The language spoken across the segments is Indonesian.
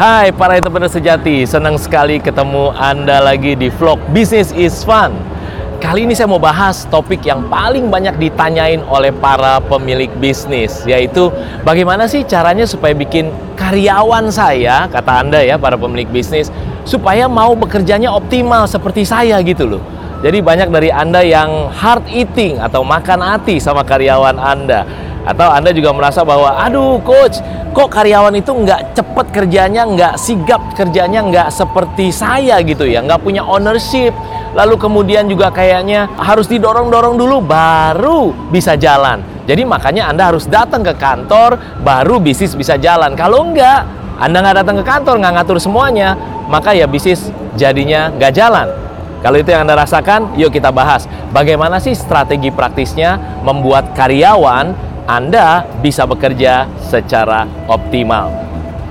Hai para entrepreneur sejati, senang sekali ketemu Anda lagi di vlog Business is Fun. Kali ini saya mau bahas topik yang paling banyak ditanyain oleh para pemilik bisnis, yaitu bagaimana sih caranya supaya bikin karyawan saya, kata Anda ya para pemilik bisnis, supaya mau bekerjanya optimal seperti saya gitu loh. Jadi banyak dari Anda yang hard eating atau makan hati sama karyawan Anda atau Anda juga merasa bahwa, aduh coach, kok karyawan itu nggak cepet kerjanya, nggak sigap kerjanya, nggak seperti saya gitu ya, nggak punya ownership. Lalu kemudian juga kayaknya harus didorong-dorong dulu baru bisa jalan. Jadi makanya Anda harus datang ke kantor baru bisnis bisa jalan. Kalau enggak, Anda nggak datang ke kantor, nggak ngatur semuanya, maka ya bisnis jadinya nggak jalan. Kalau itu yang Anda rasakan, yuk kita bahas. Bagaimana sih strategi praktisnya membuat karyawan anda bisa bekerja secara optimal.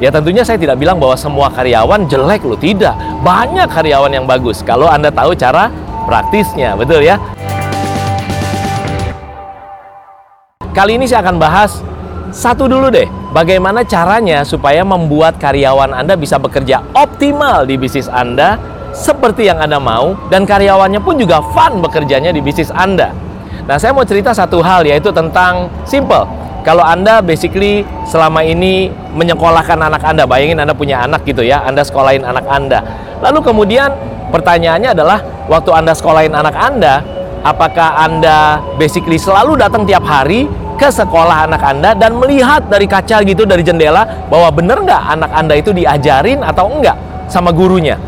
Ya tentunya saya tidak bilang bahwa semua karyawan jelek loh, tidak. Banyak karyawan yang bagus kalau Anda tahu cara praktisnya, betul ya? Kali ini saya akan bahas satu dulu deh, bagaimana caranya supaya membuat karyawan Anda bisa bekerja optimal di bisnis Anda seperti yang Anda mau dan karyawannya pun juga fun bekerjanya di bisnis Anda. Nah, saya mau cerita satu hal yaitu tentang simple. Kalau Anda basically selama ini menyekolahkan anak Anda, bayangin Anda punya anak gitu ya, Anda sekolahin anak Anda. Lalu kemudian pertanyaannya adalah waktu Anda sekolahin anak Anda, apakah Anda basically selalu datang tiap hari ke sekolah anak Anda dan melihat dari kaca gitu dari jendela bahwa benar nggak anak Anda itu diajarin atau enggak sama gurunya?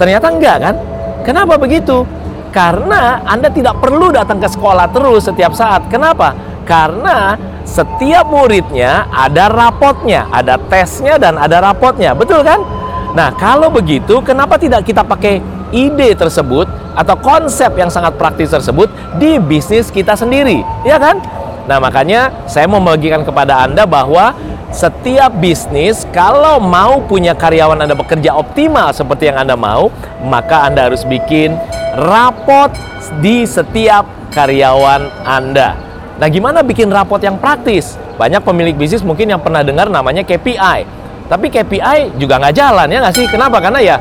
Ternyata enggak kan? Kenapa begitu? Karena Anda tidak perlu datang ke sekolah terus setiap saat. Kenapa? Karena setiap muridnya ada rapotnya, ada tesnya dan ada rapotnya. Betul kan? Nah, kalau begitu kenapa tidak kita pakai ide tersebut atau konsep yang sangat praktis tersebut di bisnis kita sendiri, ya kan? Nah, makanya saya mau membagikan kepada Anda bahwa setiap bisnis kalau mau punya karyawan Anda bekerja optimal seperti yang Anda mau, maka Anda harus bikin rapot di setiap karyawan Anda. Nah, gimana bikin rapot yang praktis? Banyak pemilik bisnis mungkin yang pernah dengar namanya KPI. Tapi KPI juga nggak jalan ya nggak sih? Kenapa? Karena ya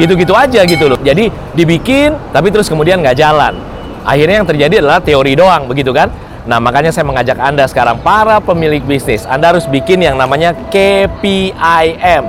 gitu-gitu aja gitu loh. Jadi dibikin tapi terus kemudian nggak jalan. Akhirnya yang terjadi adalah teori doang begitu kan? Nah, makanya saya mengajak Anda sekarang para pemilik bisnis, Anda harus bikin yang namanya KPIM.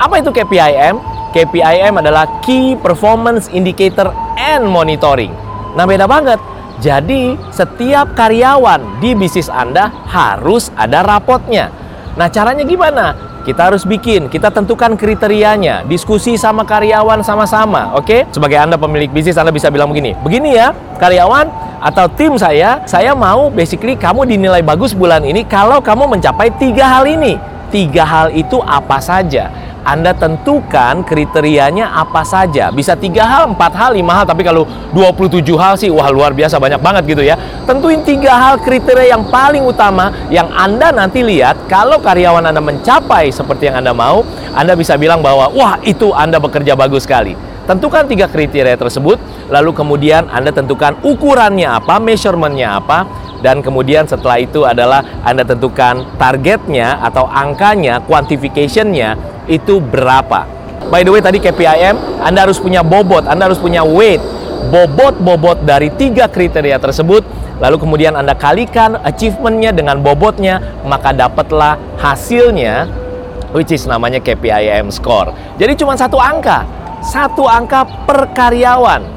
Apa itu KPIM? KPIM adalah Key Performance Indicator and Monitoring. Nah, beda banget. Jadi, setiap karyawan di bisnis Anda harus ada rapotnya. Nah, caranya gimana? Kita harus bikin, kita tentukan kriterianya, diskusi sama karyawan sama-sama, oke? Okay? Sebagai Anda pemilik bisnis, Anda bisa bilang begini, begini ya, karyawan atau tim saya, saya mau basically kamu dinilai bagus bulan ini kalau kamu mencapai tiga hal ini. Tiga hal itu apa saja? Anda tentukan kriterianya apa saja. Bisa tiga hal, empat hal, lima hal, tapi kalau 27 hal sih, wah luar biasa banyak banget gitu ya. Tentuin tiga hal kriteria yang paling utama yang Anda nanti lihat kalau karyawan Anda mencapai seperti yang Anda mau, Anda bisa bilang bahwa wah itu Anda bekerja bagus sekali. Tentukan tiga kriteria tersebut, lalu kemudian Anda tentukan ukurannya apa, measurementnya apa, dan kemudian setelah itu adalah Anda tentukan targetnya atau angkanya, quantificationnya itu berapa. By the way tadi KPIM, Anda harus punya bobot, Anda harus punya weight, bobot-bobot dari tiga kriteria tersebut, lalu kemudian Anda kalikan achievementnya dengan bobotnya, maka dapatlah hasilnya, which is namanya KPIM score. Jadi cuma satu angka, satu angka per karyawan.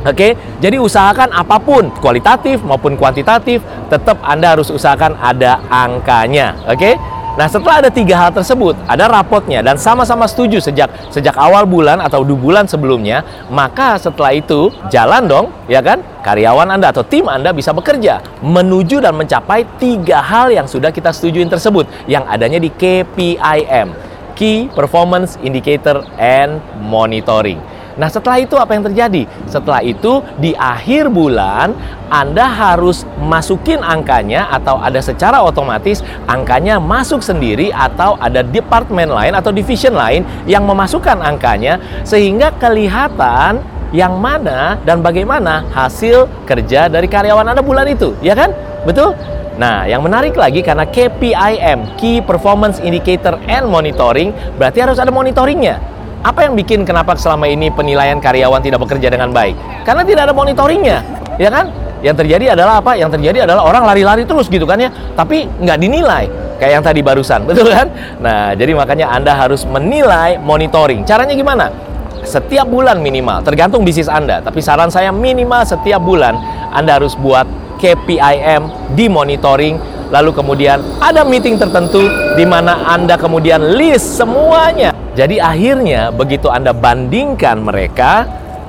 Oke, okay? jadi usahakan apa pun kualitatif maupun kuantitatif, tetap Anda harus usahakan ada angkanya. Oke, okay? Nah setelah ada tiga hal tersebut, ada rapotnya dan sama-sama setuju sejak sejak awal bulan atau dua bulan sebelumnya, maka setelah itu jalan dong, ya kan? Karyawan Anda atau tim Anda bisa bekerja menuju dan mencapai tiga hal yang sudah kita setujuin tersebut, yang adanya di KPIM. Key Performance Indicator and Monitoring. Nah, setelah itu apa yang terjadi? Setelah itu di akhir bulan Anda harus masukin angkanya atau ada secara otomatis angkanya masuk sendiri atau ada departemen lain atau division lain yang memasukkan angkanya sehingga kelihatan yang mana dan bagaimana hasil kerja dari karyawan Anda bulan itu, ya kan? Betul? Nah, yang menarik lagi karena KPIM, Key Performance Indicator and Monitoring, berarti harus ada monitoringnya. Apa yang bikin kenapa selama ini penilaian karyawan tidak bekerja dengan baik? Karena tidak ada monitoringnya, ya kan? Yang terjadi adalah apa? Yang terjadi adalah orang lari-lari terus gitu kan ya, tapi nggak dinilai. Kayak yang tadi barusan, betul kan? Nah, jadi makanya Anda harus menilai monitoring. Caranya gimana? Setiap bulan minimal, tergantung bisnis Anda. Tapi saran saya minimal setiap bulan Anda harus buat KPIM di monitoring lalu kemudian ada meeting tertentu di mana Anda kemudian list semuanya. Jadi akhirnya begitu Anda bandingkan mereka,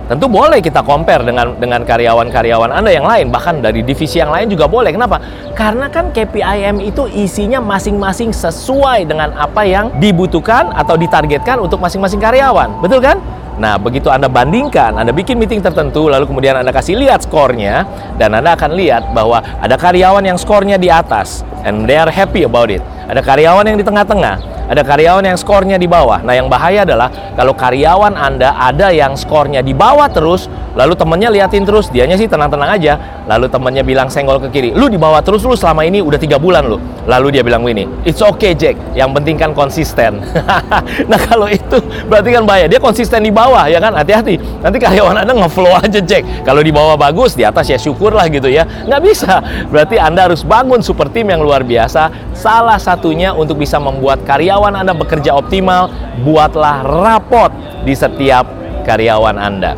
tentu boleh kita compare dengan dengan karyawan-karyawan Anda yang lain, bahkan dari divisi yang lain juga boleh. Kenapa? Karena kan KPIM itu isinya masing-masing sesuai dengan apa yang dibutuhkan atau ditargetkan untuk masing-masing karyawan. Betul kan? Nah, begitu Anda bandingkan, Anda bikin meeting tertentu, lalu kemudian Anda kasih lihat skornya, dan Anda akan lihat bahwa ada karyawan yang skornya di atas, and they are happy about it. Ada karyawan yang di tengah-tengah, ada karyawan yang skornya di bawah. Nah, yang bahaya adalah kalau karyawan Anda ada yang skornya di bawah terus, lalu temennya liatin terus, dianya sih tenang-tenang aja, lalu temennya bilang senggol ke kiri, lu di bawah terus lu selama ini udah tiga bulan lu. Lalu dia bilang ini, it's okay Jack, yang penting kan konsisten. nah kalau itu berarti kan bahaya, dia konsisten di bawah ya kan, hati-hati. Nanti karyawan Anda ngeflow aja Jack. Kalau di bawah bagus, di atas ya syukur lah gitu ya. Nggak bisa, berarti Anda harus bangun super team yang luar biasa. Salah satunya untuk bisa membuat karyawan Anda bekerja optimal, buatlah rapot di setiap karyawan Anda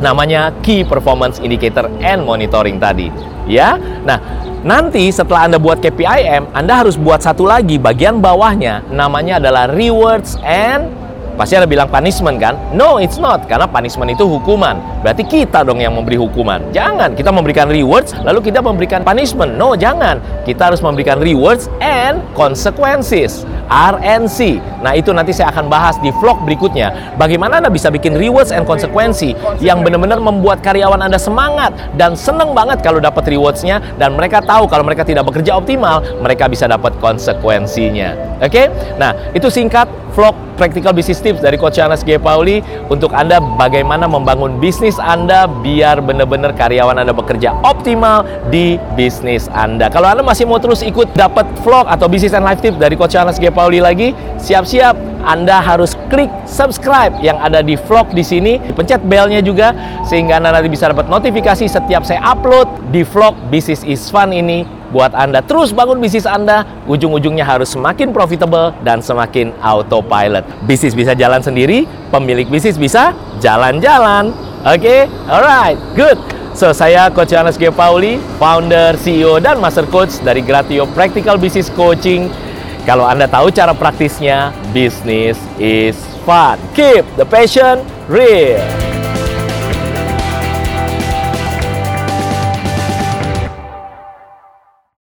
namanya Key Performance Indicator and Monitoring tadi. Ya, nah nanti setelah Anda buat KPIM, Anda harus buat satu lagi bagian bawahnya, namanya adalah Rewards and Pasti Anda bilang punishment kan? No, it's not. Karena punishment itu hukuman. Berarti kita dong yang memberi hukuman. Jangan. Kita memberikan rewards, lalu kita memberikan punishment. No, jangan. Kita harus memberikan rewards and consequences. RNC. Nah, itu nanti saya akan bahas di vlog berikutnya. Bagaimana Anda bisa bikin rewards and konsekuensi yang benar-benar membuat karyawan Anda semangat dan senang banget kalau dapat rewardsnya dan mereka tahu kalau mereka tidak bekerja optimal, mereka bisa dapat konsekuensinya. Oke? Okay? Nah, itu singkat vlog Practical Business Tips dari Coach Anas G. Pauli untuk Anda bagaimana membangun bisnis Anda biar benar-benar karyawan Anda bekerja optimal di bisnis Anda. Kalau Anda masih mau terus ikut dapat vlog atau bisnis and life tips dari Coach Anas G. Pauli lagi, siap-siap anda harus klik subscribe yang ada di vlog di sini, pencet belnya juga sehingga Anda nanti bisa dapat notifikasi setiap saya upload di vlog Business is Fun ini buat Anda terus bangun bisnis Anda, ujung-ujungnya harus semakin profitable dan semakin autopilot. Bisnis bisa jalan sendiri, pemilik bisnis bisa jalan-jalan. Oke, okay? alright, good. So, saya Coach Johannes G. Pauli, founder, CEO, dan master coach dari Gratio Practical Business Coaching. Kalau Anda tahu cara praktisnya, business is fun. Keep the passion real.